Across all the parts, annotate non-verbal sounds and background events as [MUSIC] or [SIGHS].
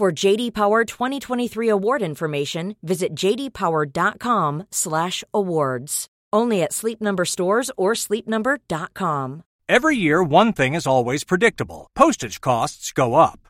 For JD Power 2023 award information, visit jdpower.com/awards. Only at Sleep Number stores or sleepnumber.com. Every year, one thing is always predictable postage costs go up.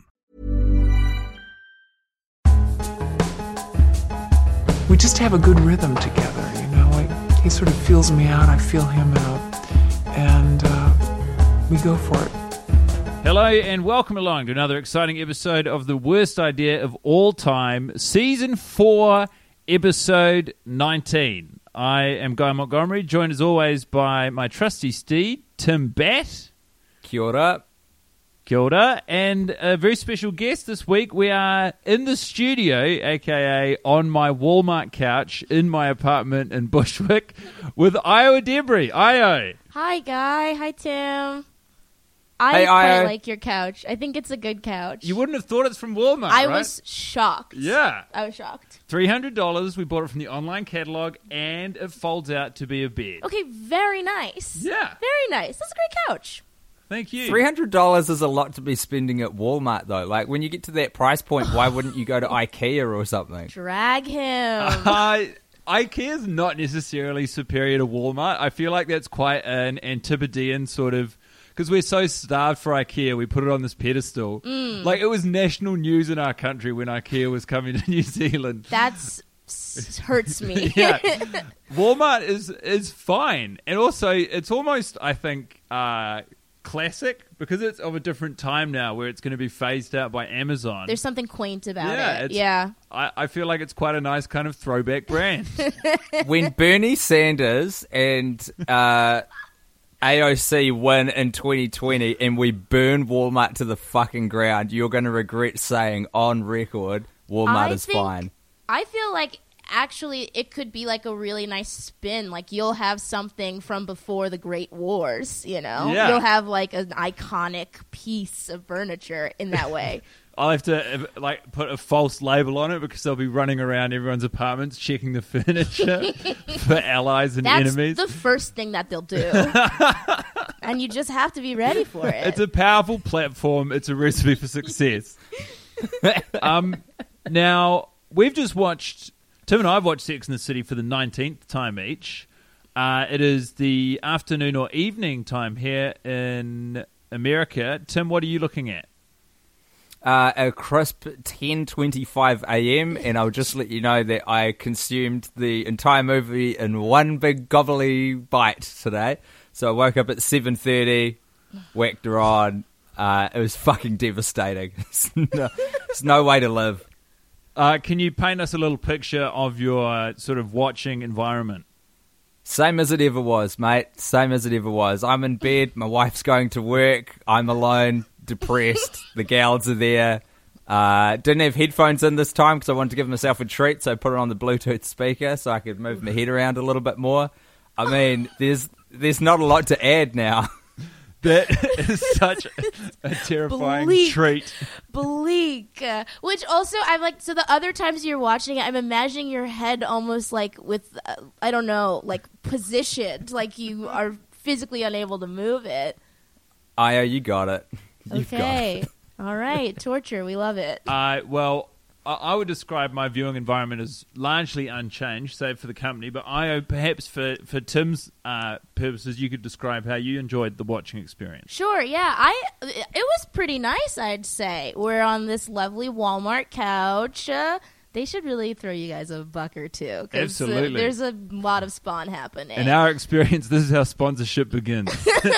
We just have a good rhythm together, you know. Like he sort of feels me out, I feel him out, and uh, we go for it. Hello and welcome along to another exciting episode of the worst idea of all time, season four, episode nineteen. I am Guy Montgomery, joined as always by my trusty steed, Tim Batt. Kia ora. Kia ora. And a very special guest this week. We are in the studio, aka on my Walmart couch in my apartment in Bushwick, [LAUGHS] with Ayo Edebiri. Ayo. Hi, Guy. Hi, Tim. I Hey, quite I- like your couch. I think it's a good couch. You wouldn't have thought it's from Walmart. I right? was shocked. Yeah. I was shocked. Three hundred dollars. We bought it from the online catalog, and it folds out to be a bed. Okay, very nice. Yeah. Very nice. That's a great couch. Thank you. Three hundred dollars is a lot to be spending at Walmart, though. Like when you get to that price point, why wouldn't you go to IKEA or something? Drag him. [LAUGHS] Uh, IKEA is not necessarily superior to Walmart. I feel like that's quite an Antipodean sort of because we're so starved for IKEA, we put it on this pedestal. Mm. Like it was national news in our country when IKEA was coming to [LAUGHS] New Zealand. That's hurts me. [LAUGHS] yeah, Walmart is is fine, and also it's almost I think uh, classic because it's of a different time now, where it's going to be phased out by Amazon. There's something quaint about Yeah, it. Yeah. I, I feel like it's quite a nice kind of throwback brand. [LAUGHS] when Bernie Sanders and uh, AOC win in 2020 and we burn Walmart to the fucking ground, you're going to regret saying on record Walmart I is think- fine. I feel like actually it could be like a really nice spin. Like you'll have something from before the Great Wars, you know? Yeah. You'll have like an iconic piece of furniture in that [LAUGHS] way. I'll have to uh, like put a false label on it because they'll be running around everyone's apartments checking the [LAUGHS] furniture [LAUGHS] for allies and That's enemies. the first thing that they'll do. and you just have to be ready for it. It's a powerful platform. It's a recipe for success. um, now we've just watched. Tim and I have watched Sex in the City for the nineteenth time each. Uh, it is the afternoon or evening time here in America. Tim, what are you looking at? Uh, a crisp 10:25 a.m. and I'll just let you know that I consumed the entire movie in one big gobbly bite today. So I woke up at 7:30, whacked her on. Uh, it was fucking devastating. [LAUGHS] It's no, it's no way to live. Uh, can you paint us a little picture of your uh, sort of watching environment? Same as it ever was, mate. Same as it ever was. I'm in bed. My wife's going to work. I'm alone, depressed. [LAUGHS] the gals are there. Uh, didn't have headphones in this time because I wanted to give myself a treat, so I put it on the Bluetooth speaker so I could move my head around a little bit more. I mean, there's there's not a lot to add now. [LAUGHS] That [LAUGHS] is such a terrifying Bleak. treat. bleak. Uh, which also, I'm like, so the other times you're watching it, I'm imagining your head almost like with, uh, I don't know, like positioned, like you are physically unable to move it. Ayo, you got it. You've got it. Okay. All right. [LAUGHS] Torture. We love it. Uh, well, I, would describe my viewing environment as largely unchanged, save for the company. But I perhaps for for Tim's uh, purposes, you could describe how you enjoyed the watching experience. Sure, yeah. I it was pretty nice, I'd say. We're on this lovely Walmart couch. Uh, They should really throw you guys a buck or two. uh, Absolutely. there's a lot of spawn happening. In our experience, this is how sponsorship begins.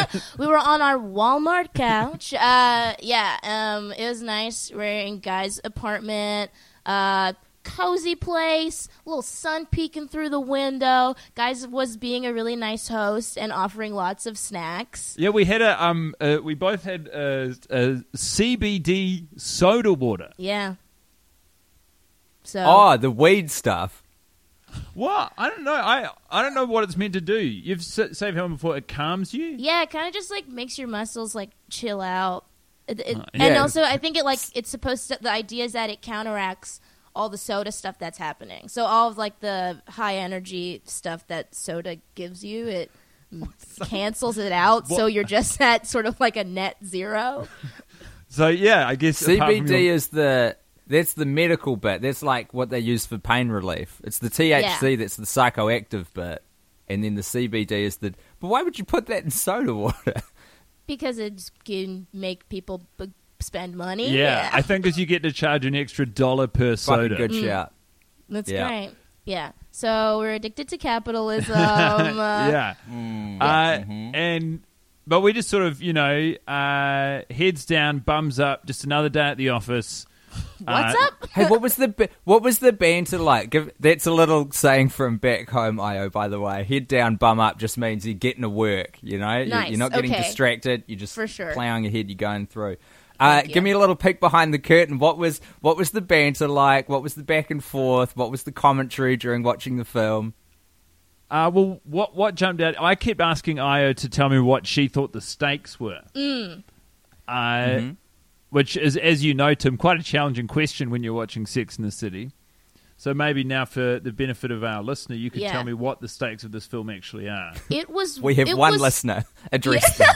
[LAUGHS] we were on our Walmart couch. uh, yeah, um, it was nice. We're in Guy's apartment. Uh, cozy place. Little sun peeking through the window. Guys was being a really nice host and offering lots of snacks. yeah, we had a um, uh, we both had a, a CBD soda water. Yeah. So Oh, the weed stuff. What? I don't know. I I don't know what it's meant to do. You've s- said how before it calms you. yeah, it kind of just like makes your muscles like chill out. It, it- Uh, And yeah. also, I think it like it's supposed to. The idea is that it counteracts all the soda stuff that's happening. So all of like the high energy stuff that soda gives you, it [LAUGHS] cancels it out. So you're just [LAUGHS] at sort of like a net zero. [LAUGHS] So yeah, I guess apart from CBD your- is the that's the medical bit. That's like what they use for pain relief. It's the THC Yeah. that's the psychoactive bit, and then the CBD is the. But why would you put that in [LAUGHS] soda water? because it can make people b- spend money. Yeah, I think as you get to charge an extra dollar per Fucking soda. good shout. that's Yeah. great. Yeah. So we're addicted to capitalism. [LAUGHS] uh, yeah. Mm. Uh, Mm-hmm. And but we just sort of you know uh, heads down, bums up. Just another day at the office. [LAUGHS] What's Uh, up? Hey, what was the what was the banter like? Give, that's a little saying from back home, Ayo. By the way, head down, bum up just means you're getting to work. You know, You're- Nice, you're not getting okay. distracted. You're just For sure. plowing ahead. You're going through. Uh, Thank you. give me a little peek behind the curtain. What was what was the banter like? What was the back and forth? What was the commentary during watching the film? Uh, well, what what jumped out? I kept asking Ayo to tell me what she thought the stakes were. Mm. Uh, Which is, as you know, Tim, quite a challenging question when you're watching Sex in the City. So maybe now, for the benefit of our listener, you could Yeah. tell me what the stakes of this film actually are. It was. We have it one was- listener. [LAUGHS] Address them. [LAUGHS]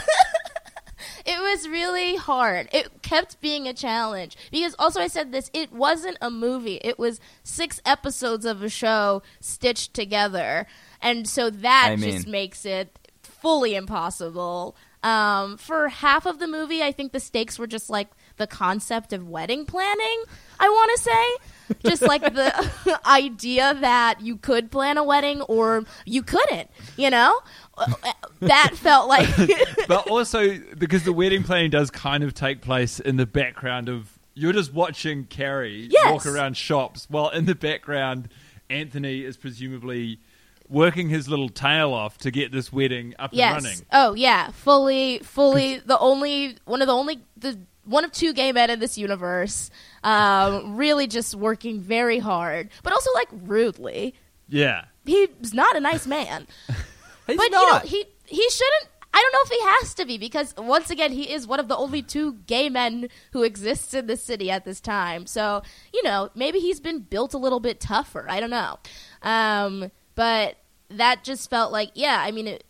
It was really hard. It kept being a challenge because also I said this. It wasn't a movie. It was six episodes of a show stitched together, and so that Amen. just makes it fully impossible. Um, for half of the movie, I think the stakes were just like the concept of wedding planning. I want to say, just like the [LAUGHS] idea that you could plan a wedding or you couldn't. You know, uh, that felt like [LAUGHS] but also because the wedding planning does kind of take place in the background of you're just watching Carrie Yes. walk around shops while in the background Anthony is presumably working his little tail off to get this wedding up yes. and running. Oh yeah, fully, fully. The only one of the only the one of two gay men in this universe. Um, really, just working very hard, but also like rudely. Yeah. He's not a nice man, [LAUGHS] He's but not. you know he he shouldn't. I don't know if he has to be because once again he is one of the only two gay men who exists in the city at this time. So you know maybe he's been built a little bit tougher. I don't know, um, but that just felt like yeah. I mean it,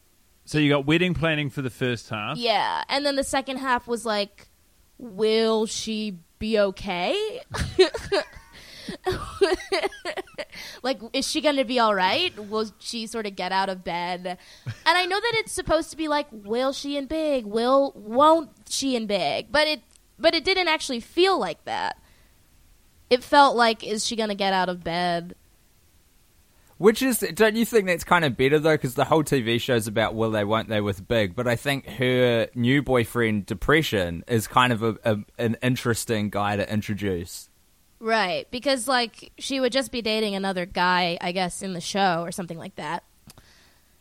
So you got wedding planning for the first half. Yeah, and then the second half was like, will she be okay? [LAUGHS] like, is she gonna be all right? Will she sort of get out of bed? And I know that it's supposed to be like, will she and big? Will won't she and big? But it but it didn't actually feel like that. It felt like, is she gonna get out of bed? Which is, don't you think that's kind of better though? Because the whole TV show's about will they, won't they with Big. But I think her new boyfriend, Depression, is kind of a, a, an interesting guy to introduce. Right, because like she would just be dating another guy, I guess, in the show or something like that.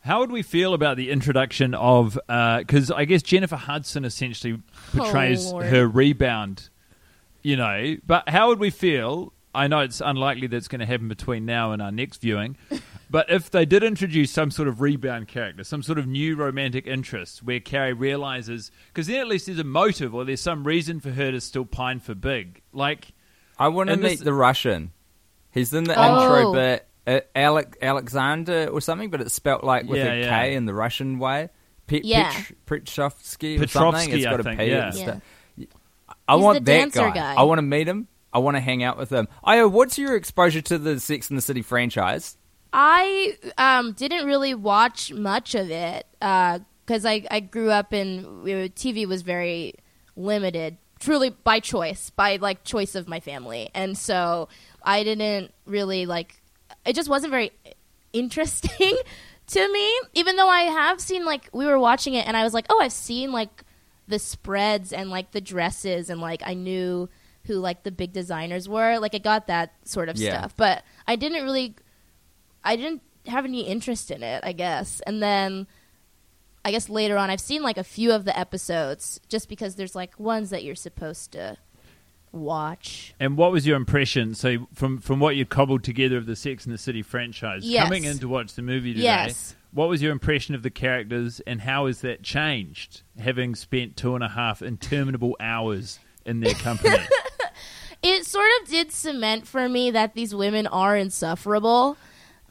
How would we feel about the introduction of? Uh, because I guess Jennifer Hudson essentially oh, portrays Oh, her rebound, you know. But how would we feel? I know it's unlikely that it's going to happen between now and our next viewing, [LAUGHS] but if they did introduce some sort of rebound character, some sort of new romantic interest where Carrie realizes, because then at least there's a motive or there's some reason for her to still pine for Big. Like, I want to meet this- the Russian. He's in the Oh. intro bit, uh, Alec, Alexander or something, but it's spelt like with Yeah, a K yeah. in the Russian way. Pe- Yeah. Petr- Petrovsky or Petrovsky, something. It's I got a think, P yeah. Yeah. I He's want the that dancer guy. guy. I want to meet him. I want to hang out with him. Ayo, what's your exposure to the Sex and the City franchise? I um, didn't really watch much of it because I, I grew up in TV was very limited, truly by choice, by like choice of my family, and so I didn't really like. It just wasn't very interesting [LAUGHS] to me. Even though I have seen like we were watching it, and I was like, oh, I've seen like the spreads and like the dresses, and like I knew who like the big designers were. Like I got that sort of Yeah. stuff, but I didn't really. I didn't have any interest in it, I guess. And then I guess later on I've seen like a few of the episodes just because there's like ones that you're supposed to watch. And what was your impression? So from from what you cobbled together of the Sex and the City franchise, Yes. coming in to watch the movie today, Yes. what was your impression of the characters, and how has that changed, having spent two and a half interminable hours in their company? [LAUGHS] It sort of did cement for me that these women are insufferable.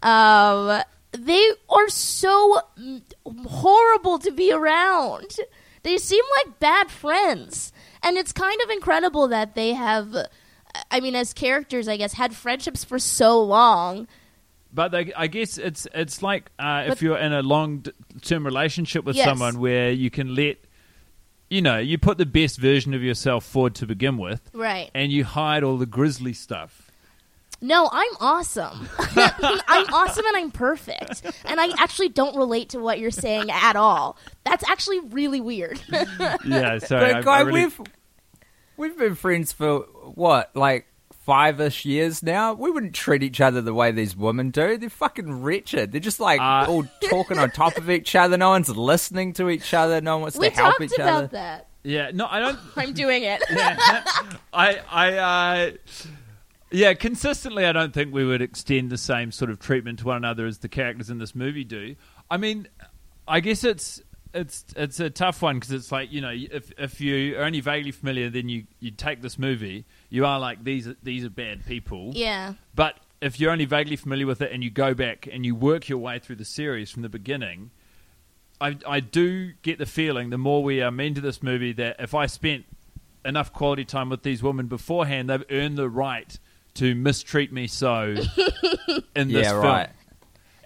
Um, they are so horrible to be around. They seem like bad friends. And it's kind of incredible that they have, I mean, as characters, I guess, had friendships for so long. But they, I guess it's it's like uh, if you're in a long term relationship with Yes. someone where you can let, you know, you put the best version of yourself forward to begin with, Right. and you hide all the grisly stuff. No, I'm awesome. [LAUGHS] I'm awesome and I'm perfect. And I actually don't relate to what you're saying at all. That's actually really weird. [LAUGHS] Yeah, sorry. But I- guy, I really- we've we've been friends for what, like five ish years now. We wouldn't treat each other the way these women do. They're fucking wretched. They're just like Uh, all [LAUGHS] talking on top of each other. No one's listening to each other. No one wants we to help talked each about other. that. yeah, no, I don't. [LAUGHS] I'm doing it. [LAUGHS] I, I, uh, yeah, consistently, I don't think we would extend the same sort of treatment to one another as the characters in this movie do. I mean, I guess it's it's it's a tough one because it's like you know, if if you are only vaguely familiar, then you you take this movie, you are like these are, these are bad people. Yeah. But if you're only vaguely familiar with it and you go back and you work your way through the series from the beginning, I, I do get the feeling the more we are mean to this movie that if I spent enough quality time with these women beforehand, they've earned the right to mistreat me so [LAUGHS] in this Yeah, film. right.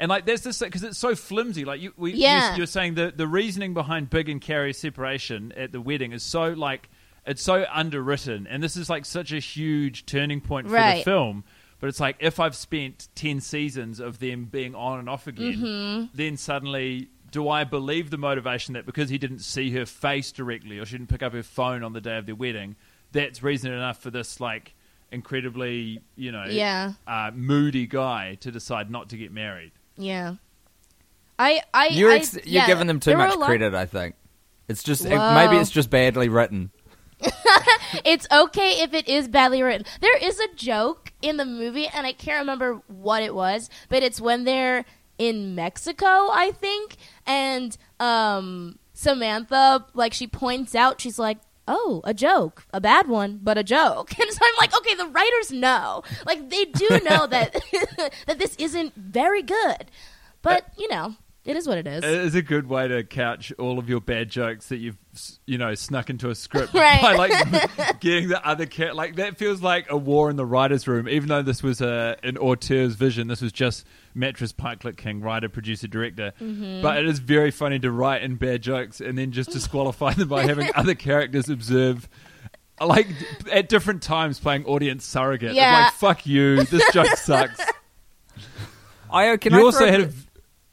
And like there's this because it's so flimsy. Like you, we, Yeah. you, you're saying the the reasoning behind Big and Carrie's separation at the wedding is so like it's so underwritten, and this is like such a huge turning point for the film. But it's like if I've spent ten seasons of them being on and off again, Mm-hmm. then suddenly do I believe the motivation that because he didn't see her face directly or she didn't pick up her phone on the day of their wedding, that's reason enough for this like incredibly you know Yeah. uh, moody guy to decide not to get married. Yeah. I I You're I- you're yeah, giving them too much credit. I think it's just it, maybe it's just badly written. [LAUGHS] It's okay if it is badly written. There is a joke in the movie, and I can't remember what it was, but it's when they're in Mexico, I think, and um, Samantha, like, she points out, she's like, "Oh, a joke, a bad one, but a joke." [LAUGHS] And so I'm like, okay, the writers know, like, they do know that [LAUGHS] that this isn't very good, but you know, it is what it is. It is a good way to couch all of your bad jokes that you've, you know, snuck into a script [LAUGHS] Right. by like [LAUGHS] getting the other cat. Like that feels like a war in the writers' room. Even though this was a an auteur's vision, this was just Mattress Pikelet King, writer, producer, director. Mm-hmm. But it is very funny to write in bad jokes and then just disqualify them by having [LAUGHS] other characters observe. Like at different times, playing audience surrogate. Yeah. Like fuck you, this joke sucks. I can you I also had a.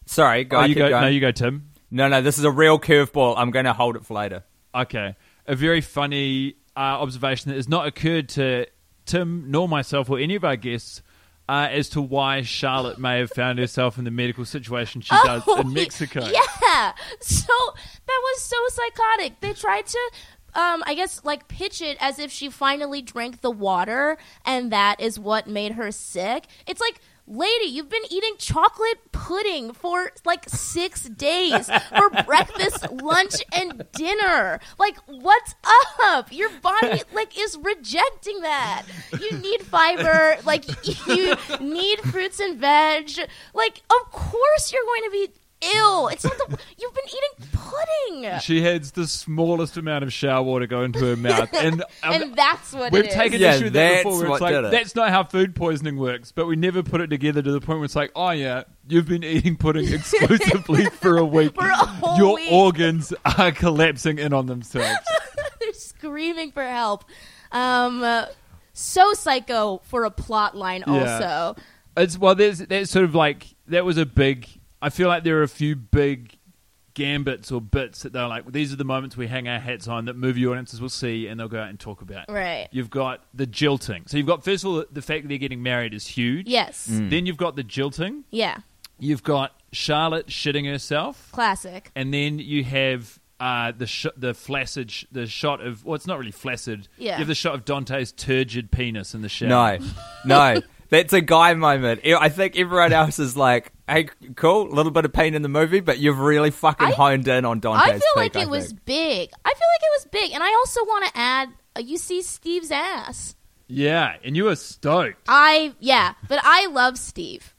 sorry, go, Oh, you go. going. No, you go, Tim. no, no, this is a real curveball. I'm going to hold it for later. Okay. A very funny uh, observation that has not occurred to Tim nor myself or any of our guests uh, as to why Charlotte may have found herself in the medical situation she does Oh, in Mexico. [LAUGHS] Yeah. So that was so psychotic. They tried to um I guess like pitch it as if she finally drank the water and that is what made her sick. It's like Lady, you've been eating chocolate pudding for like six days for [LAUGHS] breakfast, lunch, and dinner. Like, what's up? Your body [LAUGHS] like is rejecting that. You need fiber. Like, [LAUGHS] you need fruits and veg. Like, of course you're going to be ill. It's not the [LAUGHS] you've been eating pudding, She has the smallest amount of shower water go into her mouth. And, [LAUGHS] um, and that's what We've it is. taken Yeah, issue with that that's before. Where it's what like it. that's not how food poisoning works, but we never put it together to the point where it's like, oh yeah, you've been eating pudding [LAUGHS] exclusively for a week. For a whole Your week. organs are collapsing in on themselves. They're screaming for help. Um, uh, so psycho for a plot line. Also, It's well, there's that's sort of like that was a big. I feel like there are a few big gambits or bits that they're like these are the moments we hang our hats on that movie audiences will see and they'll go out and talk about. Right. You've got the jilting. So you've got first of all the fact that they're getting married is huge. yes, Then you've got the jilting. yeah, You've got Charlotte shitting herself, classic. and then you have. Uh, the sh- the flaccid sh- the shot of well it's not really flaccid Yeah. you have the shot of Dante's turgid penis in the shower No, no, [LAUGHS] that's a guy moment. I I think everyone else is like, "Hey, cool, a little bit of pain in the movie, but you've really fucking I- honed in on Dante's I feel like peak, it was big. I feel like it was big, and I also want to add. Uh, you see Steve's ass. yeah and you were stoked I yeah, but I love Steve.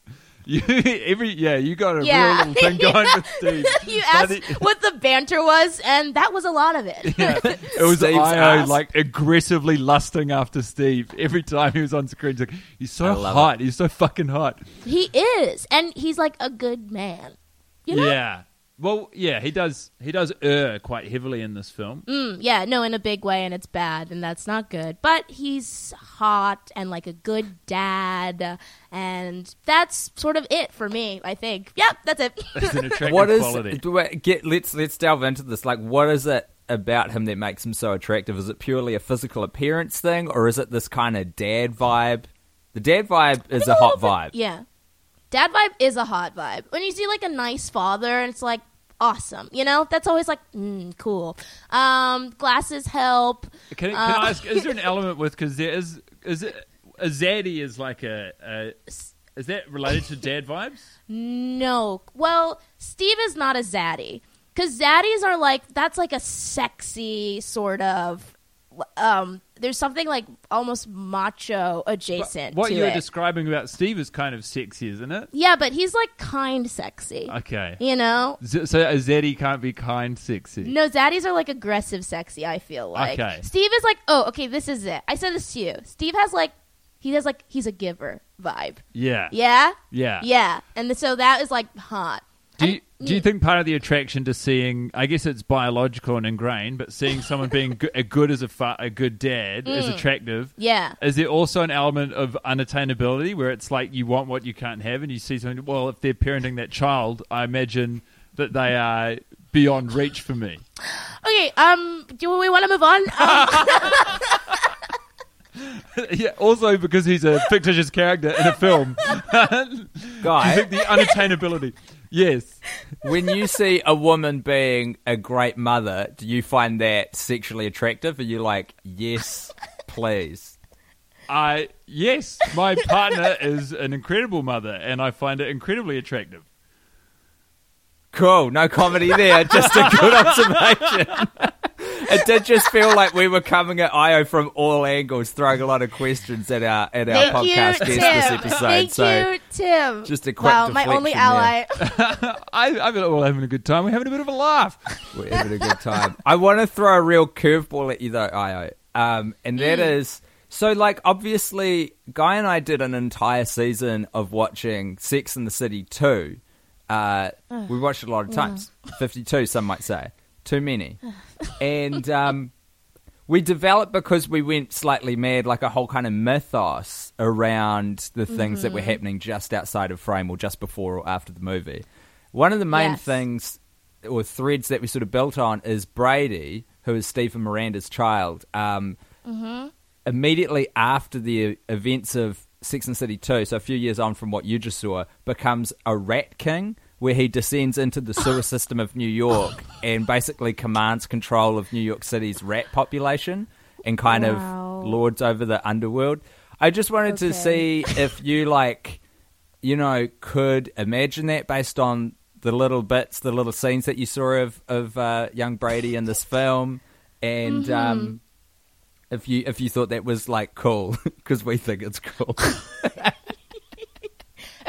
You [LAUGHS] every yeah, you got a Yeah. real little thing going with Steve. you asked it- [LAUGHS] what the banter was, and that was a lot of it. [LAUGHS] it was Steve's IO ass. like aggressively lusting after Steve every time he was on screen. He's like, he's so I love hot. He's so fucking hot. he is, and he's like a good man. You know? Yeah. Well, yeah, he does. He does err quite heavily in this film. Mm, yeah, no, in a big way, and it's bad, and that's not good. But he's hot and like a good dad, and that's sort of it for me. I think. Yep, that's it. It's an [LAUGHS] attractive What is quality. do I- get? Let's let's delve into this. Like, what is it about him that makes him so attractive? Is it purely a physical appearance thing, or is it this kind of dad vibe? The dad vibe is a hot vibe. Yeah. Dad vibe is a hot vibe. When you see like a nice father and it's like awesome, you know? That's always like mm, cool. Um glasses help. Can, can Uh, I ask? Is there an [LAUGHS] element with because there is is it a zaddy is like a, a is that related to dad vibes? No. Well, Steve is not a zaddy. Cuz zaddies are like that's like a sexy sort of um there's something like almost macho adjacent what to you were it. describing about Steve is kind of sexy, isn't it? yeah, but he's like kind sexy. Okay. You know? Z- So a zaddy can't be kind sexy. No, zaddies are like aggressive sexy, I feel like. Okay. Steve is like, oh, okay, this is it. I said this to you. Steve has like, he has like, he's a giver vibe. Yeah. Yeah? Yeah. Yeah. And so that is like hot. Do you, do you think part of the attraction to seeing, I guess it's biological and ingrained, but seeing someone being [LAUGHS] go- a good as a fa- a good dad is attractive? Mm. Yeah. Is there also an element of unattainability where it's like you want what you can't have, and you see something? Well, if they're parenting that child, I imagine that they are beyond reach for me. Okay, um, do we want to move on? [LAUGHS] Um, [LAUGHS] yeah. Also, because he's a fictitious character in a film, I Guy, think the unattainability. Yes. when you see a woman being a great mother, do you find that sexually attractive? Are you like, yes, please? I yes, my partner is an incredible mother, and I find it incredibly attractive. Cool, no comedy there, just a good [LAUGHS] observation. It did just feel like we were coming at Ayo from all angles, throwing a lot of questions at our at our thank you, podcast Tim. guest this episode. Thank so you, Tim. just a quick wow, my only ally. [LAUGHS] [LAUGHS] I, I feel like we're all having a good time. We're having a bit of a laugh. we're having a good time. I want to throw a real curveball at you though, Ayo, um, and that is so like obviously, Guy and I did an entire season of watching Sex in the City two. Uh, we watched it a lot of times, fifty-two, some might say, too many, and um, we developed because we went slightly mad, like a whole kind of mythos around the things that were happening just outside of frame or just before or after the movie. One of the main Yes. things or threads that we sort of built on is Brady, who is Stephen Miranda's child. Um, Immediately after the events of Sex and City 2, so a few years on from what you just saw, becomes a rat king where he descends into the sewer system of New York and basically commands control of New York City's rat population and kind Wow. of lords over the underworld. I just wanted to see if you like you know, could imagine that based on the little bits, the little scenes that you saw of of uh, young Brady in this film, and Mm-hmm. um, if you if you thought that was like cool, [LAUGHS] because we think it's cool. [LAUGHS]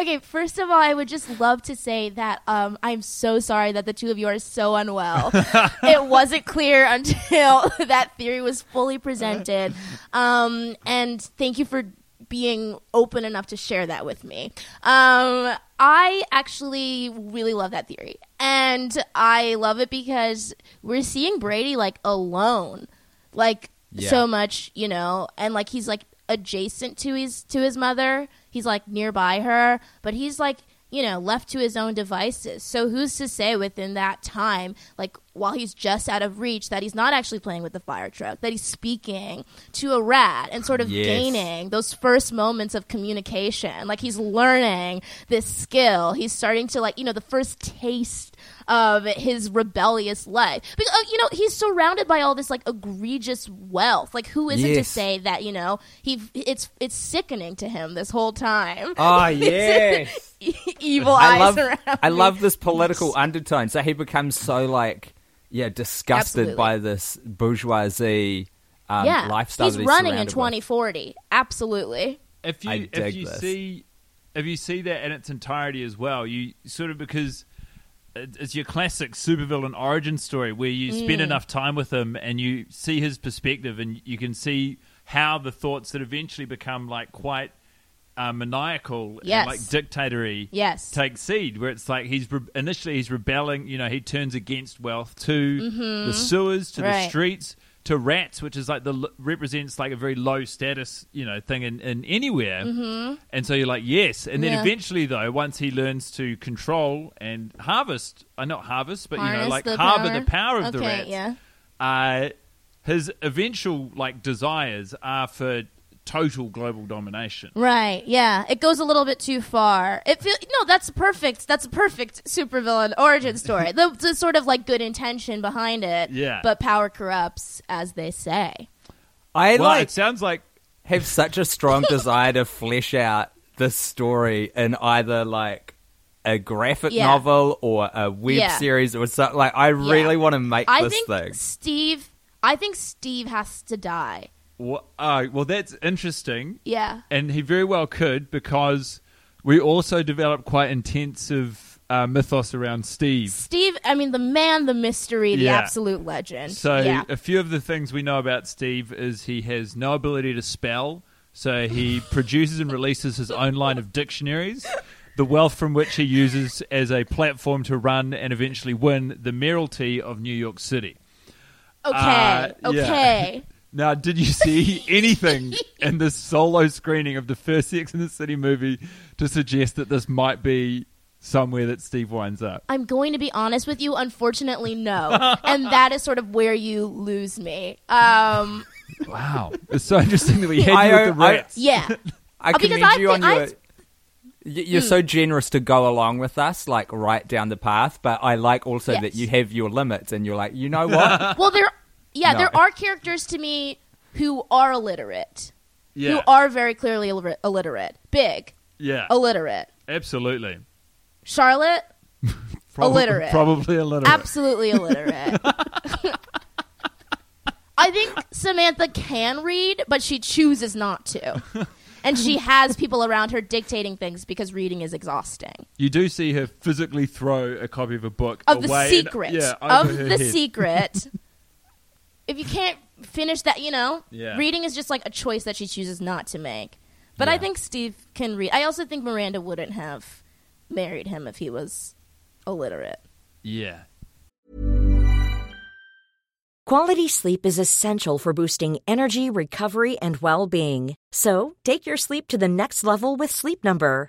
Okay, first of all, I would just love to say that um, I'm so sorry that the two of you are so unwell. [LAUGHS] it wasn't clear until [LAUGHS] that theory was fully presented. Um, and thank you for being open enough to share that with me. Um, I actually really love that theory. And I love it because we're seeing Brady like alone. Like Yeah. so much, you know, and like he's like adjacent to his to his mother. He's like nearby her, but he's like you know left to his own devices. So who's to say within that time, like while he's just out of reach, that he's not actually playing with the fire truck, that he's speaking to a rat and sort of Yes. gaining those first moments of communication. Like he's learning this skill. He's starting to like you know the first taste of his rebellious life. Because uh, you know he's surrounded by all this like egregious wealth. Like who isn't to say that you know he it's it's sickening to him this whole time. [LAUGHS] Oh yes. [LAUGHS] Evil I eyes love around. I me. love this political undertone. So he becomes so like yeah, disgusted Absolutely. by this bourgeoisie um, yeah, lifestyle. he's that running in surrounded with. 2040. Absolutely. if you I if you this. see if you see that in its entirety as well, you sort of because it- it's your classic supervillain origin story where you Mm. spend enough time with him and you see his perspective and you can see how the thoughts that eventually become like quite uh, maniacal Yes. and like dictatory Yes. take seed where it's like he's re- initially he's rebelling you know he turns against wealth to the sewers to the Mm-hmm. Streets to rats which is like the represents like a very low status you know thing in, in anywhere mm-hmm. and so you're like yes and then Yeah. eventually though once he learns to control and harvest uh, not harvest but you know like the harbor power. the power of the Okay, rats yeah. uh, his eventual like desires are for total global domination Right. Yeah. It goes a little bit too far. It feel no. That's perfect. That's a perfect supervillain origin story. [LAUGHS] the, the sort of like good intention behind it. Yeah. But power corrupts, as they say. I well like it sounds like have such a strong [LAUGHS] desire to flesh out this story in either like a graphic Yeah. novel or a web Yeah. series or something. Like I really want to make I this think thing. Steve. I think Steve has to die. Well, uh, well, that's interesting, Yeah. and he very well could because we also developed quite intensive uh, mythos around Steve. Steve. I mean, the man, the mystery, the Yeah. absolute legend. So yeah. a few of the things we know about Steve is he has no ability to spell, so he [LAUGHS] produces and releases his own line of dictionaries. The wealth from which he uses as a platform to run and eventually win the mayoralty of New York City. okay. uh, yeah. okay. Now, did you see [LAUGHS] anything in this solo screening of the first Sex in the City movie to suggest that this might be somewhere that Steve winds up? I'm going to be honest with you. Unfortunately, no. [LAUGHS] and that is sort of where you lose me. Um, Wow, it's so interesting that we had I- you with the I- rats. yeah. [LAUGHS] I because commend I you on think your. I- y- You're so generous to go along with us, like right down the path. But I like also Yes. that you have your limits, and you're like, you know what? Well, there, yeah, No. there are characters to me who are illiterate, yeah, who are very clearly illiter- illiterate. Big, yeah, illiterate. absolutely. Charlotte, [LAUGHS] Illiterate. probably illiterate. absolutely illiterate. [LAUGHS] I think Samantha can read, but she chooses not to. And she has people around her dictating things because reading is exhausting. You do see her physically throw a copy of a book Of the away and- secret. yeah, of the head. secret. [LAUGHS] if you can't finish that, you know, Yeah. reading is just like a choice that she chooses not to make. But I think Steve can read. I also think Miranda wouldn't have married him if he was illiterate. Yeah, Quality sleep is essential for boosting energy, recovery, and well-being. So, take your sleep to the next level with Sleep Number.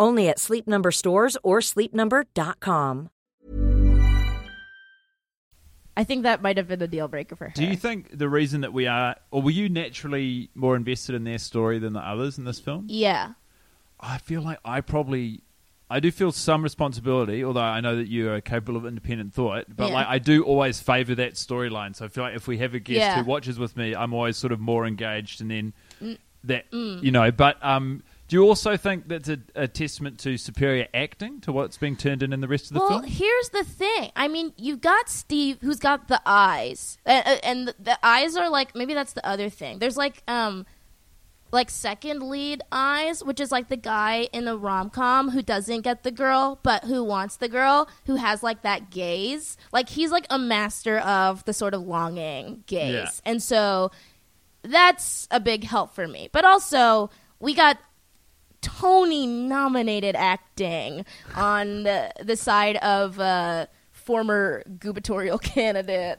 Only at Sleep Number stores or sleepnumber.com. I think that might have been a deal breaker for her. Do you think the reason that we are, or were you naturally more invested in their story than the others in this film? Yeah. I feel like I probably, I do feel some responsibility, although I know that you are capable of independent thought. But Yeah. like, I do always favour that storyline. So I feel like if we have a guest Yeah. who watches with me, I'm always sort of more engaged, and then Mm. that you know. But um, do you also think that's a, a testament to superior acting to what's being turned in in the rest of the well, film? Well, here's the thing. I mean, you've got Steve, who's got the eyes, uh, and the, the eyes are like maybe that's the other thing. There's like um, like second lead eyes, which is like the guy in a rom com who doesn't get the girl but who wants the girl, who has like that gaze. Like he's like a master of the sort of longing gaze. Yeah. And so that's a big help for me. But also, we got Tony nominated acting on the, the side of uh, former gubernatorial [LAUGHS] candidate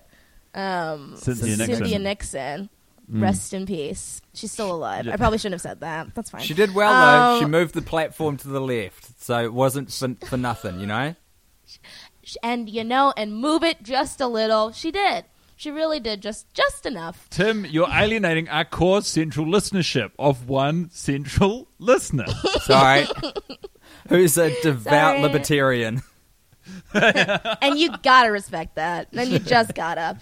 um, Cynthia Nixon. Cynthia Nixon. Rest in peace. She's still alive. I probably shouldn't have said that. That's fine. She did well though. Um, She moved the platform to the left, so it wasn't for, for nothing, you know. and you know, and move it just a little. She did. She really did just just enough. Tim, you're alienating our core central listenership of one central listener. [LAUGHS] Sorry. Who's a devout Sorry. libertarian? [LAUGHS] and you gotta respect that. And you just gotta.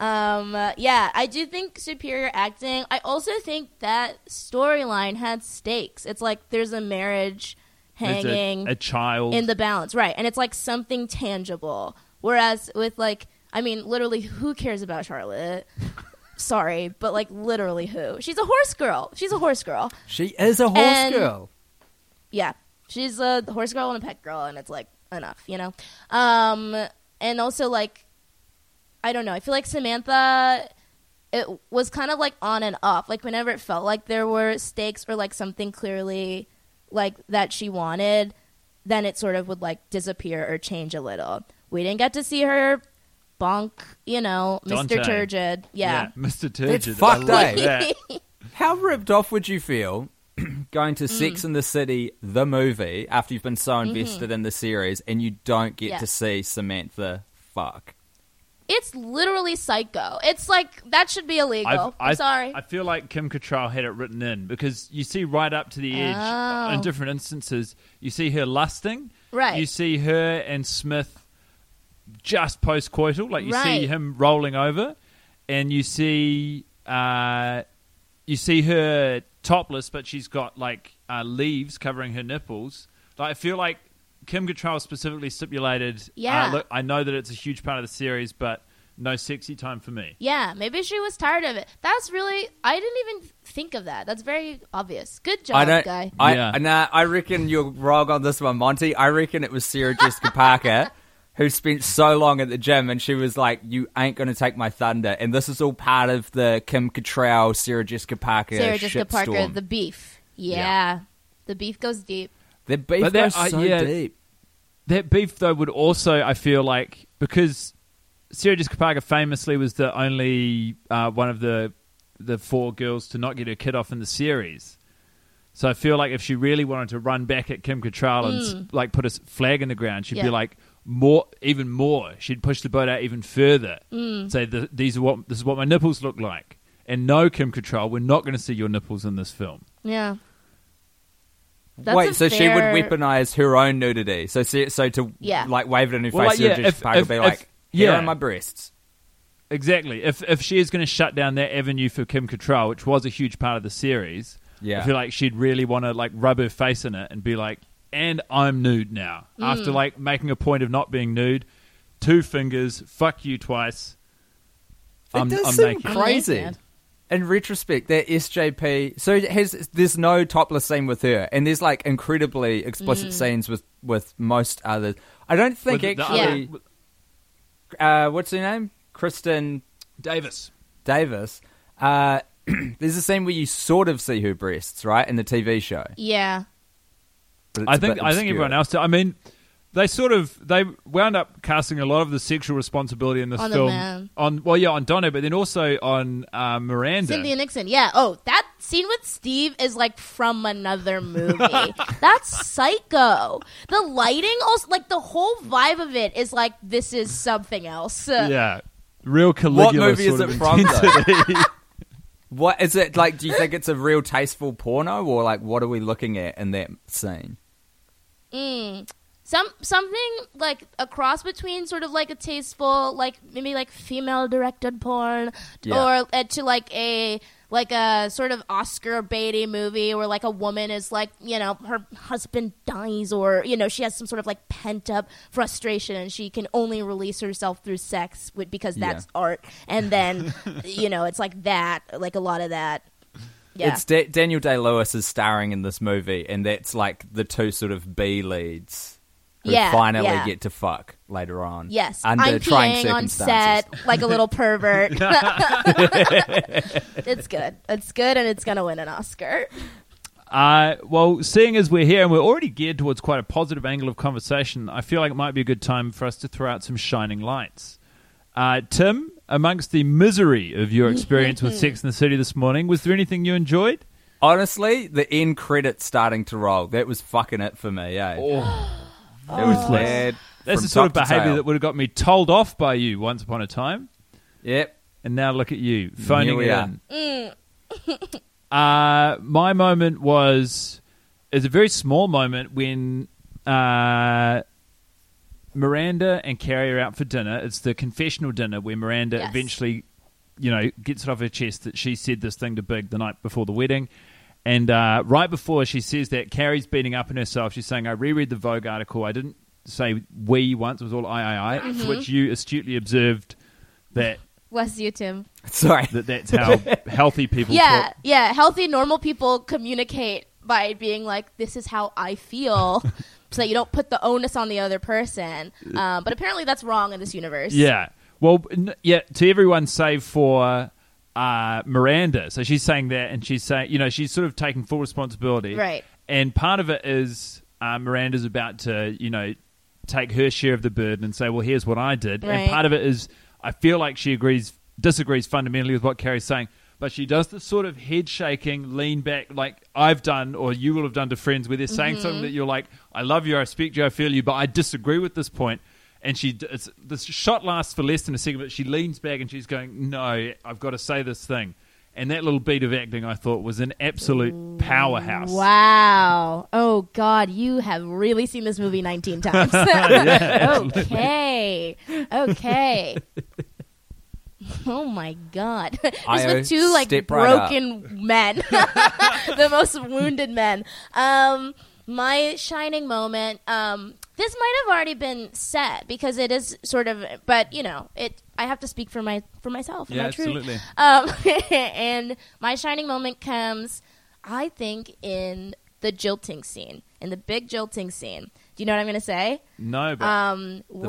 Um, uh, yeah, I do think superior acting. I also think that storyline had stakes. It's like there's a marriage There's a- hanging a, child. in the balance, right? And it's like something tangible. Whereas with like, I mean, literally, who cares about Charlotte? Sorry, but like literally, who? She's a horse girl. She's a horse girl. She is a horse And- girl. Yeah, she's a horse girl and a pet girl, and it's like enough, you know. Um, and also like, I don't know. I feel like Samantha, it was kind of like on and off. Like whenever it felt like there were stakes or like something clearly like that she wanted, then it sort of would like disappear or change a little. We didn't get to see her bonk, you know, Dante. Mr. Turgid. Yeah. Mr. Turgid. It's fucked, I love eh? that. How ripped off would you feel [CLEARS THROAT] going to Sex in the City, the movie, after you've been so invested in the series, and you don't get Yeah. to see Samantha fuck? It's literally psycho. It's like that should be illegal. I've- I'm I, sorry. I feel like Kim Cattrall had it written in because you see right up to the edge Oh. in different instances. You see her lusting. Right. You see her and Smith just post coital, like you see him rolling over, and you see uh, you see her topless, but she's got like uh, leaves covering her nipples. Like I feel like Kim Cattrall specifically stipulated. Yeah. Uh, look, I know that it's a huge part of the series, but no sexy time for me. Yeah, maybe she was tired of it. That's really I didn't even think of that. That's very obvious. Good job, I don't. guy. I, Yeah. Nah, I reckon you're wrong on this one, Monty. I reckon it was Sarah Jessica Parker [LAUGHS] [LAUGHS] who spent so long at the gym, and she was like, "You ain't gonna take my thunder." And this is all part of the Kim Cattrall, Sarah Jessica Parker, Sarah Jessica Parker, shitstorm. the beef. Yeah. The beef goes deep. The beef But that- goes uh, so yeah. deep. That beef, though, would also, I feel like, because Sarah Jessica Parker famously was the only uh, one of the the four girls to not get her kid off in the series. So I feel like if she really wanted to run back at Kim Cattrall and s- like put a flag in the ground, she'd Mm. Yeah. be like more, even more. She'd push the boat out even further. Mm. Say "Th- these are what this is what my nipples look like. And no, Kim Cattrall, we're not going to see your nipples in this film. Yeah. That's Wait, a so she would weaponize her own nudity. So, se- so to Yeah. like wave it in her Well, face, like, yeah, Sarah if- Parker if- would be if- like, "Here yeah. are my breasts." Exactly. If if she is going to shut down that avenue for Kim Cattrall, which was a huge part of the series, Yeah. I feel like she'd really want to like rub her face in it and be like, "And I'm nude now." Mm. After like making a point of not being nude, two fingers, fuck you twice. It I'm, does I'm seem naked. crazy. naked. In retrospect, that SJP, so has there's no topless scene with her, and there's like incredibly explicit Mm. scenes with with most others. I don't think With the- actually. Uh, what's her name? Kristin Davis. Davis. Uh, [CLEARS THROAT] there's a scene where you sort of see her breasts, right, in the TV show. Yeah. But it's I a think I think everyone else. Did. I mean, they sort of they wound up casting a lot of the sexual responsibility in this On the film man. on well, yeah, on Donna, but then also on uh, Miranda. Cynthia Nixon. Yeah. Oh, that scene with Steve is like from another movie. [LAUGHS] That's psycho. The lighting also like the whole vibe of it is like this is something else. Yeah. [LAUGHS] Real Caligula what movie is sort of it from. [LAUGHS] What is it like? Do you think it's a real tasteful porno, or like what are we looking at in that scene? Mm. Some something like a cross between sort of like a tasteful, like maybe like female directed porn, Yeah. or uh, to like a like a sort of Oscar baity movie where like a woman is like you know her husband dies or you know she has some sort of like pent up frustration and she can only release herself through sex with, because that's art and then [LAUGHS] you know it's like that like a lot of that Yeah. It's Da- Daniel Day Lewis is starring in this movie, and that's like the two sort of B leads who Yeah, finally yeah. get to fuck later on. Yes, under I'm trying peeing on set like a little pervert. [LAUGHS] it's good. It's good, and it's gonna win an Oscar. Uh, well, seeing as we're here and we're already geared towards quite a positive angle of conversation, I feel like it might be a good time for us to throw out some shining lights. Uh, Tim, amongst the misery of your experience with Sex in the City this morning, was there anything you enjoyed? Honestly, the end credits starting to roll. That was fucking it for me. Yeah, [GASPS] it was bad. That's the sort of behavior that would have got me told off by you once upon a time. Yep. And now look at you, phoning we it are. in. [LAUGHS] uh, my moment was is a very small moment when uh, Miranda and Carrie are out for dinner. It's the confessional dinner where Miranda Yes. eventually, you know, gets it off her chest that she said this thing to Big the night before the wedding. And uh, right before she says that, Carrie's beating up on herself. She's saying, I reread the Vogue article. I didn't say we once, it was all I, I, I. Mm-hmm. To which you astutely observed that, Was you, Tim. Sorry. that that's how [LAUGHS] healthy people Yeah, talk. yeah. Healthy, normal people communicate by being like, "This is how I feel," [LAUGHS] so that you don't put the onus on the other person. Um, but apparently, that's wrong in this universe. Yeah. Well, n- yeah, to everyone save for uh, Miranda. So she's saying that, and she's saying, you know, she's sort of taking full responsibility. Right. And part of it is uh, Miranda's about to, you know, take her share of the burden and say, well, here's what I did. And part of it is, I feel like she agrees, disagrees fundamentally with what Carrie's saying. But she does this sort of head shaking, lean back, like I've done, or you will have done to friends, where they're saying something mm-hmm. that you're like, I love you, I respect you, I feel you, but I disagree with this point. And she, it's, the shot lasts for less than a second, but she leans back and she's going, No, I've got to say this thing. And that little beat of acting, I thought, was an absolute powerhouse. Wow. Oh God, you have really seen this movie 19 times. [LAUGHS] [LAUGHS] okay. Okay. [LAUGHS] Oh my God! [LAUGHS] Just with two like step right up. broken men, [LAUGHS] the most wounded men. Um, my shining moment. Um, this might have already been said because it is sort of, but you know, it. I have to speak for my for myself. Yeah, my truth. absolutely. Um, and my shining moment comes, I think, in the jilting scene, in the big jilting scene. Do you know what I'm going to say? No, but Um, flowers?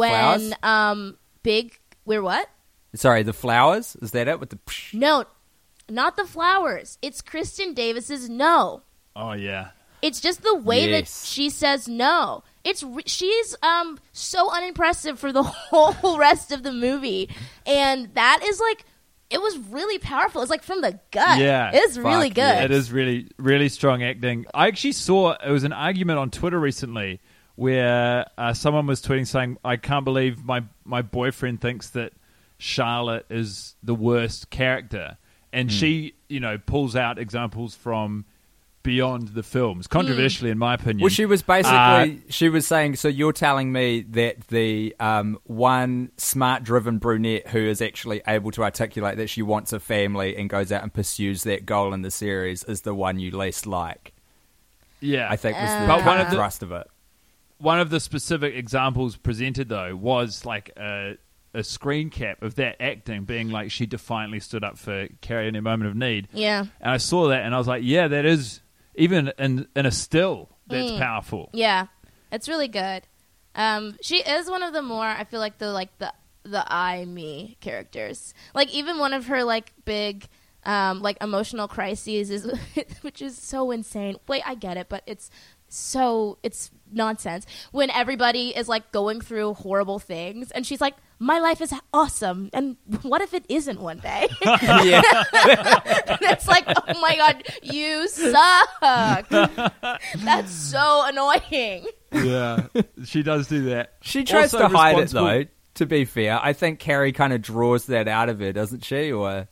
when um, big, we're what? Sorry, the flowers. Is that it with the? Psh? No, not the flowers. It's Kristin Davis's no. oh yeah, It's just the way that she says no. It's re- she's um so unimpressive for the [LAUGHS] whole rest of the movie, and that is like it was really powerful. It's like from the gut. Yeah. it's really good. yeah. It is really, really strong acting. I actually saw it was an argument on Twitter recently where uh, someone was tweeting saying, "I can't believe my my boyfriend thinks that Charlotte is the worst character," and she, you know, pulls out examples from beyond the films, controversially, in my opinion. Well, she was basically Uh, she was saying. So you're telling me that the um, one smart-driven brunette who is actually able to articulate that she wants a family and goes out and pursues that goal in the series is the one you least like. yeah, I think was the But one of the- thrust of it. one of the specific examples presented though was like a, a screen cap of that acting being like she defiantly stood up for Carrie in a moment of need. Yeah. And I saw that and I was like, yeah, that is even in in a still that's powerful. Yeah, it's really good. Um, she is one of the more I feel like the like the the I me characters. Like even one of her like big um, like emotional crises is [LAUGHS] which is so insane. Wait, I get it, but it's so it's nonsense when everybody is like going through horrible things and she's like my life is awesome and [LAUGHS] what if it isn't one day [LAUGHS] yeah, [LAUGHS] it's like oh my god you suck that's so annoying Yeah, she does do that. she tries Also to hide it though. To be fair, I think Carrie kind of draws that out of her, doesn't she? Or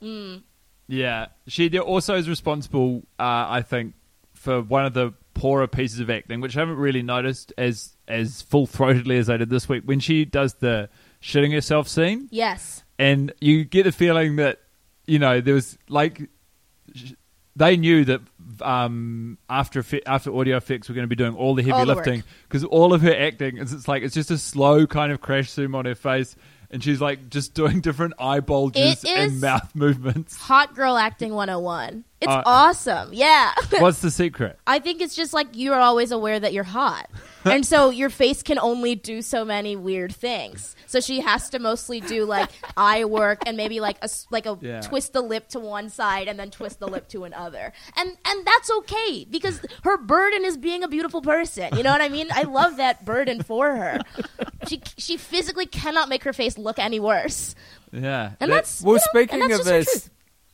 Yeah, she also is responsible, uh, I think, for one of the poorer pieces of acting, which I haven't really noticed as as full throatedly as I did this week. When she does the shitting herself scene, yes. And you get the feeling that you know there was like sh- they knew that um, after after audio effects were going to be doing all the heavy All the lifting because all of her acting is it's like it's just a slow kind of crash zoom on her face and she's like just doing different eye bulges and mouth [LAUGHS] movements hot girl acting 101 It's Uh, awesome. Yeah. [LAUGHS] What's the secret? I think it's just like you're always aware that you're hot. and so your face can only do so many weird things. So she has to mostly do like [LAUGHS] eye work and maybe like a like a Yeah. twist the lip to one side and then twist the lip to another. And and that's okay because her burden is being a beautiful person. You know what I mean? I love that burden for her. She she physically cannot make her face look any worse. Yeah. And That- that's Well, you know, speaking that's of this,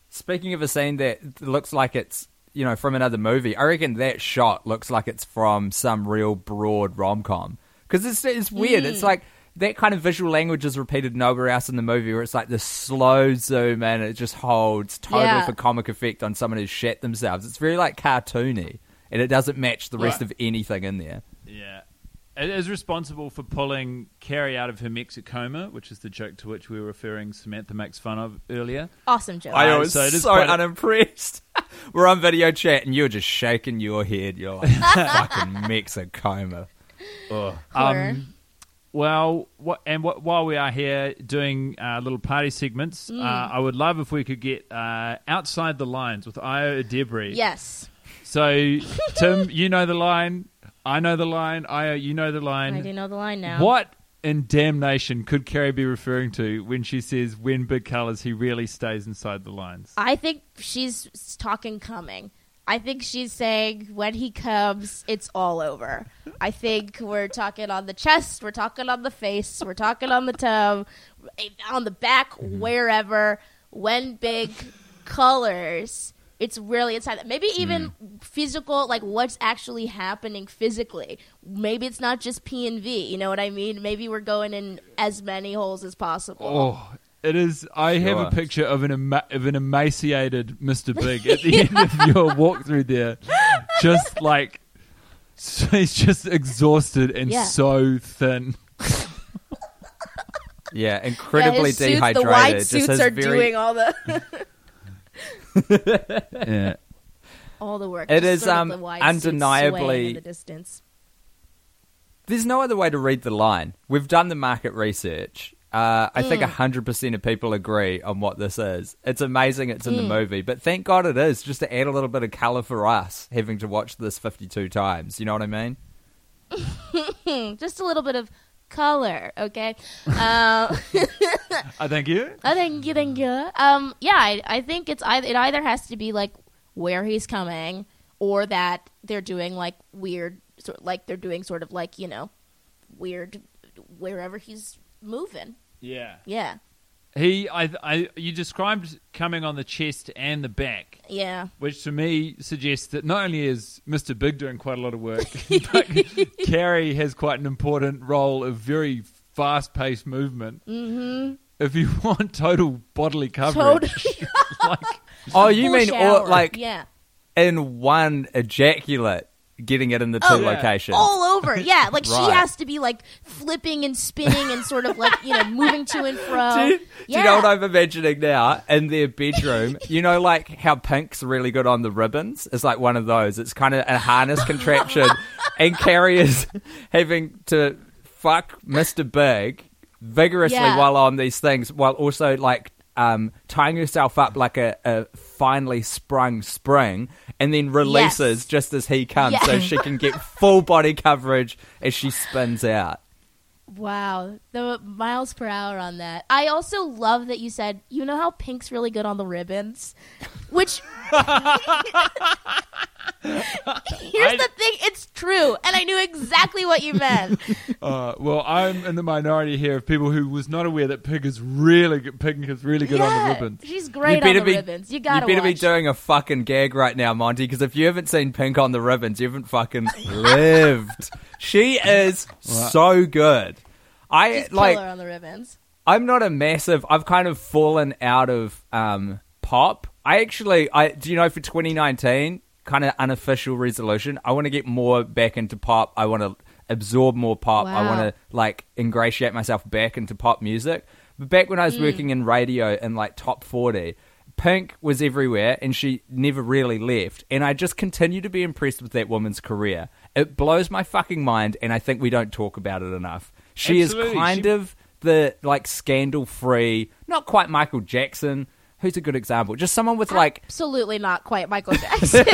speaking of a scene that looks like it's you know from another movie, I reckon that shot looks like it's from some real broad rom com because it's it's weird. Hmm. It's like that kind of visual language is repeated nowhere else in the movie, where it's like the slow zoom and it just holds totally Yeah. for comic effect on someone who's shat themselves. It's very like cartoony, and it doesn't match the rest Right. of anything in there. Yeah. It is responsible for pulling Carrie out of her Mexicoma, which is the joke to which we were referring Samantha makes fun of earlier. Awesome joke. I Uh, was so it so, is quite a- unimpressed. [LAUGHS] We're on video chat and you're just shaking your head. You're like, [LAUGHS] fucking Mexicoma. Poor. Um, well, what, and what, while we are here doing uh, little party segments, Mm. uh, I would love if we could get uh, outside the lines with Ayo Edebiri. yes. So, Tim, [LAUGHS] you know the line. I know the line. I uh, you know the line. I do know the line now. What in damnation could Carrie be referring to when she says, "When big colors, he really stays inside the lines"? I think she's talking coming. I think she's saying when he comes, it's all over. I think we're talking on the chest, we're talking on the face, we're talking on the toe, eh, on the back, mm-hmm. wherever. When big colors, it's really inside. Maybe even mm. physical, like what's actually happening physically. Maybe it's not just P and V. You know what I mean? Maybe we're going in as many holes as possible. Oh, it is. I have a picture of an ema- of an emaciated Mr. Big [LAUGHS] at the end of your walkthrough there, just like so he's just exhausted and Yeah. so thin. [LAUGHS] Yeah, Yeah, incredibly his suits, dehydrated. the white Just suits has are very- doing all the [LAUGHS] Yeah. all the work. It is, um, the white suits undeniably- in the distance. There's no other way to read the line. We've done the market research. Uh, I Mm. think 100% of people agree on what this is. It's amazing it's in Mm. the movie, but thank God it is, just to add a little bit of colour for us having to watch this 52 times. You know what I mean? Hmm, [LAUGHS] just a little bit of color, okay? [LAUGHS] Uh, I [LAUGHS] thank you. I think you think yeah. Um, yeah, I, I think it's either it either has to be like where he's coming, or that they're doing like weird, sort like they're doing sort of like you know, weird wherever he's moving. Yeah. Yeah, He, I, I, you described coming on the chest and the back, yeah, which to me suggests that not only is Mr. Big doing quite a lot of work, [LAUGHS] [LAUGHS] but Carrie has quite an important role of very fast-paced movement. Mm-hmm. If you [LAUGHS] want total bodily coverage, like Oh, you mean shower. all, like yeah, in one ejaculate, getting it in the oh, two Oh, yeah. locations? all over. [LAUGHS] Yeah, like she has to be like flipping and spinning and sort of like you know moving to and fro. [LAUGHS] Do you, do you know what I'm imagining now? In their bedroom, [LAUGHS] you know, like how Pink's really good on the ribbons? It's like one of those. It's kind of a harness contraption, and Carrie is having to fuck Mr. Big vigorously Yeah. while on these things, while also like um, tying herself up like a, a finely sprung spring, and then releases Yes. just as he comes, Yeah. so she can get full body coverage as she spins out. Wow, the miles per hour on that. I also love that you said, you know how Pink's really good on the ribbons? Which. [LAUGHS] Here's the thing, it's true, and I knew exactly what you meant. [LAUGHS] Uh, well, I'm in the minority here of people who was not aware that Pig is really good. Pig is really good on the ribbons. She's great You on the ribbons. You gotta You better be doing a fucking gag right now, Monty, because if you haven't seen Pink on the ribbons, you haven't fucking [LAUGHS] lived. She is so good. I She's like. killer on the ribbons. I'm not a massive. I've kind of fallen out of um, pop. I actually, I do you know for 2019, kind of unofficial resolution. I want to get more back into pop. I want to absorb more pop. I Wow. want to like ingratiate myself back into pop music. But back when I was Mm. working in radio in like top 40. Pink was everywhere and she never really left. And I just continue to be impressed with that woman's career. It blows my fucking mind and I think we don't talk about it enough. She Absolutely. is kind She- of the like scandal free, not quite Michael Jackson, who's a good example? Just someone with like Absolutely not quite Michael [LAUGHS] Jackson.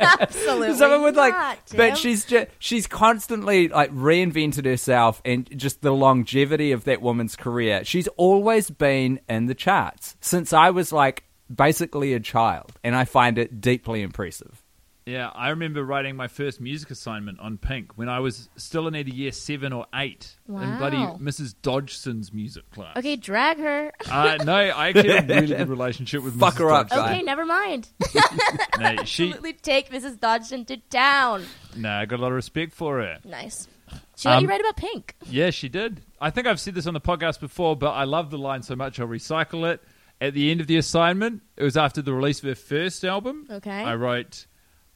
Absolutely. someone with like not, but she's just she's constantly like reinvented herself and just the longevity of that woman's career she's always been in the charts since i was like basically a child and i find it deeply impressive Yeah, I remember writing my first music assignment on Pink when I was still in either year seven or eight in bloody Mrs. Dodgson's music class. Okay, drag her. Uh, no, I actually had a really good relationship with [LAUGHS] Fuck Mrs. her up, Dodgson. Okay, never mind. [LAUGHS] No, she, Absolutely take Mrs. Dodgson to town. no, I got a lot of respect for her. Nice. She let Um, you write about Pink. Yeah, she did. I think I've said this on the podcast before, but I love the line so much I'll recycle it. At the end of the assignment, it was after the release of her first album. Okay. I wrote,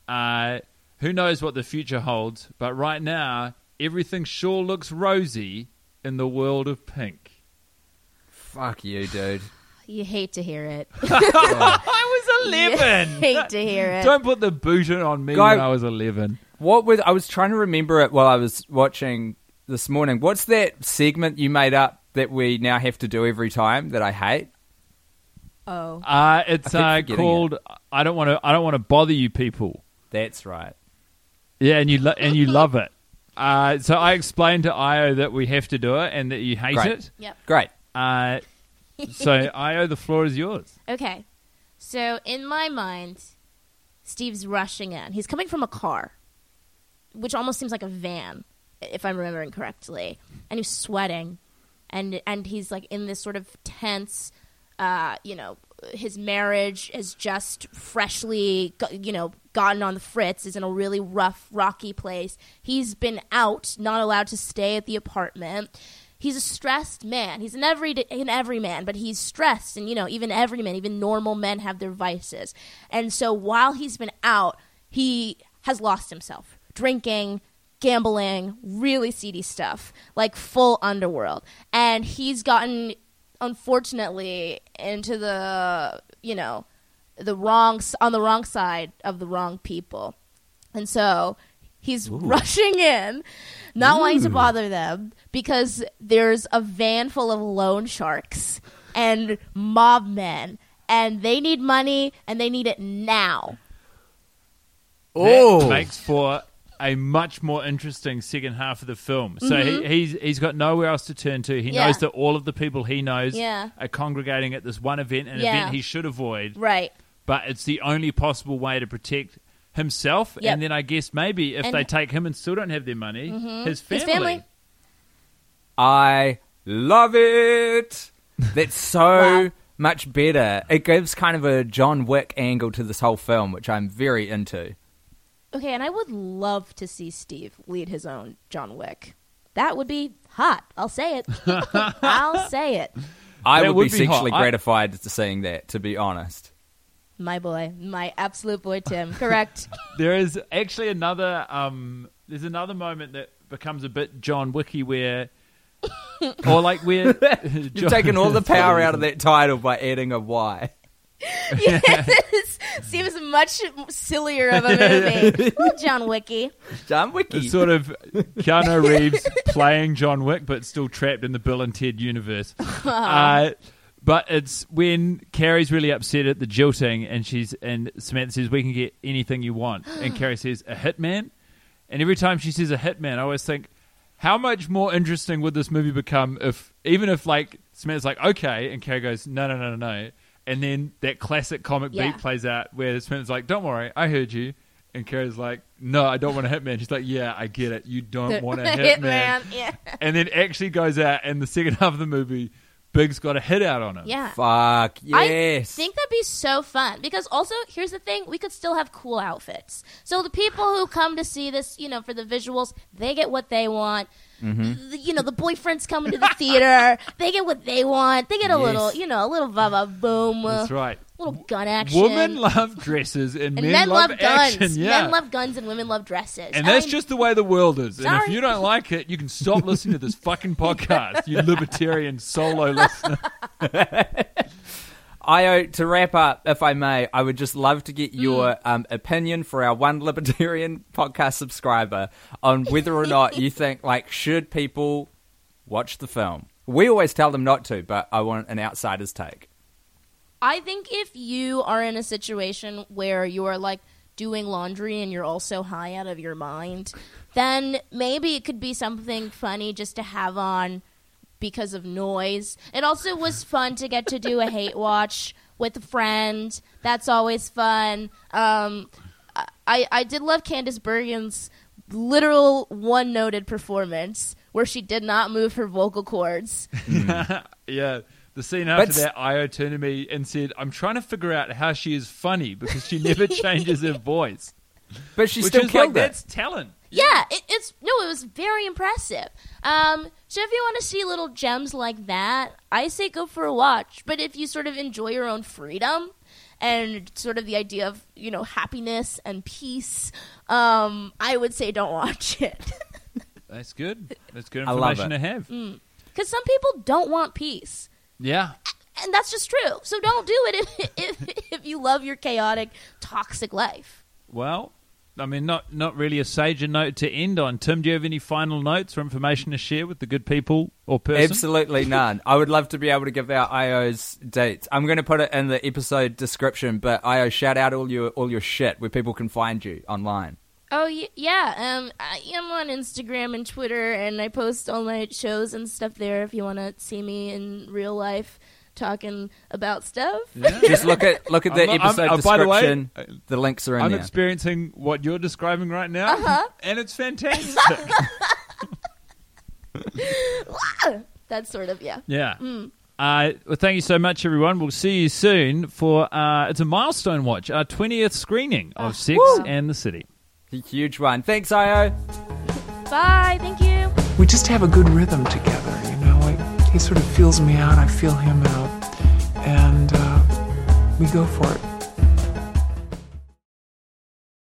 uh, "Who knows what the future holds, but right now everything sure looks rosy in the world of Pink." fuck you dude [SIGHS] You hate to hear it. [LAUGHS] [LAUGHS] I was You eleven. [LAUGHS] hate to hear it. Don't put the boot on me Guy- when I was eleven. what was i was trying to remember it while i was watching this morning what's that segment you made up that we now have to do every time that i hate Oh. Uh, it's uh, keep forgetting called "I don't want to. I don't want to bother you people." That's right Yeah, and you lo- and you love it. Uh, so I explained to Ayo that we have to do it and that you hate Great. it. Yep. great Uh, so [LAUGHS] Ayo, the floor is yours. Okay. So in my mind, Steve's rushing in. He's coming from a car, which almost seems like a van, if I'm remembering correctly. And he's sweating, and and he's like in this sort of tense, uh, you know, his marriage is just freshly, you know, gotten on the fritz. Is in a really rough, rocky place. He's been out, not allowed to stay at the apartment he's a stressed man. He's an every an every man, but he's stressed, and you know, even every man, even normal men have their vices. And so while he's been out, he has lost himself, drinking, gambling, really seedy stuff, like full underworld. And he's gotten, unfortunately, into the you know, the wrong on the wrong side of the wrong people. And so he's rushing in, not wanting to bother them because there's a van full of loan sharks and mob men, and they need money and they need it now. Oh. That makes for a much more interesting second half of the film. So he, he's he's got nowhere else to turn to. He Mm-hmm. Yeah. knows that all of the people he knows Yeah. are congregating at this one event, an Yeah. event he should avoid. Right. But it's the only possible way to protect himself, Yep. and then I guess maybe if And- they take him and still don't have their money, his family. His family. I love it. [LAUGHS] That's so Wow. much better. It gives kind of a John Wick angle to this whole film, which I'm very into. Okay, and I would love to see Steve lead his own John Wick. That would be hot. I'll say it. [LAUGHS] I'll say it. I would, would be be hot. sexually I- gratified to seeing that, to be honest. My boy, my absolute boy Tim. Correct. [LAUGHS] There is actually another. Um, there's another moment that becomes a bit John Wicky where, [LAUGHS] or like where You've taken all the power out of that title by adding a Y. yes, [LAUGHS] seems much sillier of a movie. Ooh, [LAUGHS] John Wicky. John Wiki. It's sort of Keanu [LAUGHS] Reeves playing John Wick, but still trapped in the Bill and Ted universe. Uh, but it's when Carrie's really upset at the jilting, and she's and Samantha says, "We can get anything you want," and [GASPS] Carrie says, "A hitman." And every time she says a hitman, I always think, how much more interesting would this movie become if, even if like Samantha's like, "Okay," and Carrie goes, "No, no, no, no, no," and then that classic comic Yeah. beat plays out where the Samantha's like, "Don't worry, I heard you." And Carrie's like, "No, I don't want a hitman." She's like, "Yeah, I get it. You don't want a [LAUGHS] hitman." Yeah. And then actually goes out, and the second [LAUGHS] half of the movie, Big's got a hit out on him. Yeah. Fuck, yes. I think that'd be so fun because also here's the thing: we could still have cool outfits. So the people who come to see this, you know, for the visuals, they get what they want. Mm-hmm. The- you know, the boyfriends coming to the theater, [LAUGHS] they get what they want. They get a Yes. little, you know, a little va va boom. That's right. little gun action. Women love dresses, and, and men, love, love, guns. action. Yeah. Men love guns, and women love dresses. and that's I'm- just the way the world is. And if you don't like it, you can stop listening to this fucking [LAUGHS] podcast, you libertarian solo listener. [LAUGHS] Ayo, to wrap up, if I may, I would just love to get your Mm. um, opinion for our one libertarian [LAUGHS] podcast subscriber on whether or not you [LAUGHS] think, like, should people watch the film? We always tell them not to, but I want an outsider's take. I think if you are in a situation where you are like doing laundry and you're also high out of your mind, then maybe it could be something funny just to have on because of noise. It also was fun to get to do a hate watch with a friend. That's always fun. Um, I I did love Candice Bergen's literal one noted performance where she did not move her vocal cords. [LAUGHS] Yeah. The scene after But- that, Ayo turned to me and said, I'm trying to figure out how she is funny because she never [LAUGHS] changes her voice. But she Which still is killed like, it. that's talent. Yeah, it, it's no, it was very impressive. Um, so if you want to see little gems like that, I say go for a watch. But if you sort of enjoy your own freedom and sort of the idea of you know happiness and peace, um, I would say don't watch it [LAUGHS] That's good. That's good information to have. because some people don't want peace. Yeah. and that's just true. So don't do it if, [LAUGHS] if if you love your chaotic, toxic life. Well, I mean, not not really a sager note to end on. Tim, do you have any final notes or information to share with the good people or person? Absolutely [LAUGHS] none. I would love to be able to give out Ayo's dates. I'm going to put it in the episode description, but Ayo, shout out all your all your shit where people can find you online. Oh y- yeah, um, I am on Instagram and Twitter, and I post all my shows and stuff there. If you want to see me in real life talking about stuff, Just look at look at the I'm not- I'm- episode uh, by the way, description. the links are in I'm there. experiencing what you're describing right now, Uh-huh. and it's fantastic. [LAUGHS] that's sort of yeah. yeah. Uh, well, thank you so much, everyone. We'll see you soon for uh, it's a milestone watch, our 20th screening of Sex and the City. A huge one. Thanks, Ayo. Bye, thank you. We just have a good rhythm together, you know. He sort of feels me out, I feel him out, and uh, we go for it.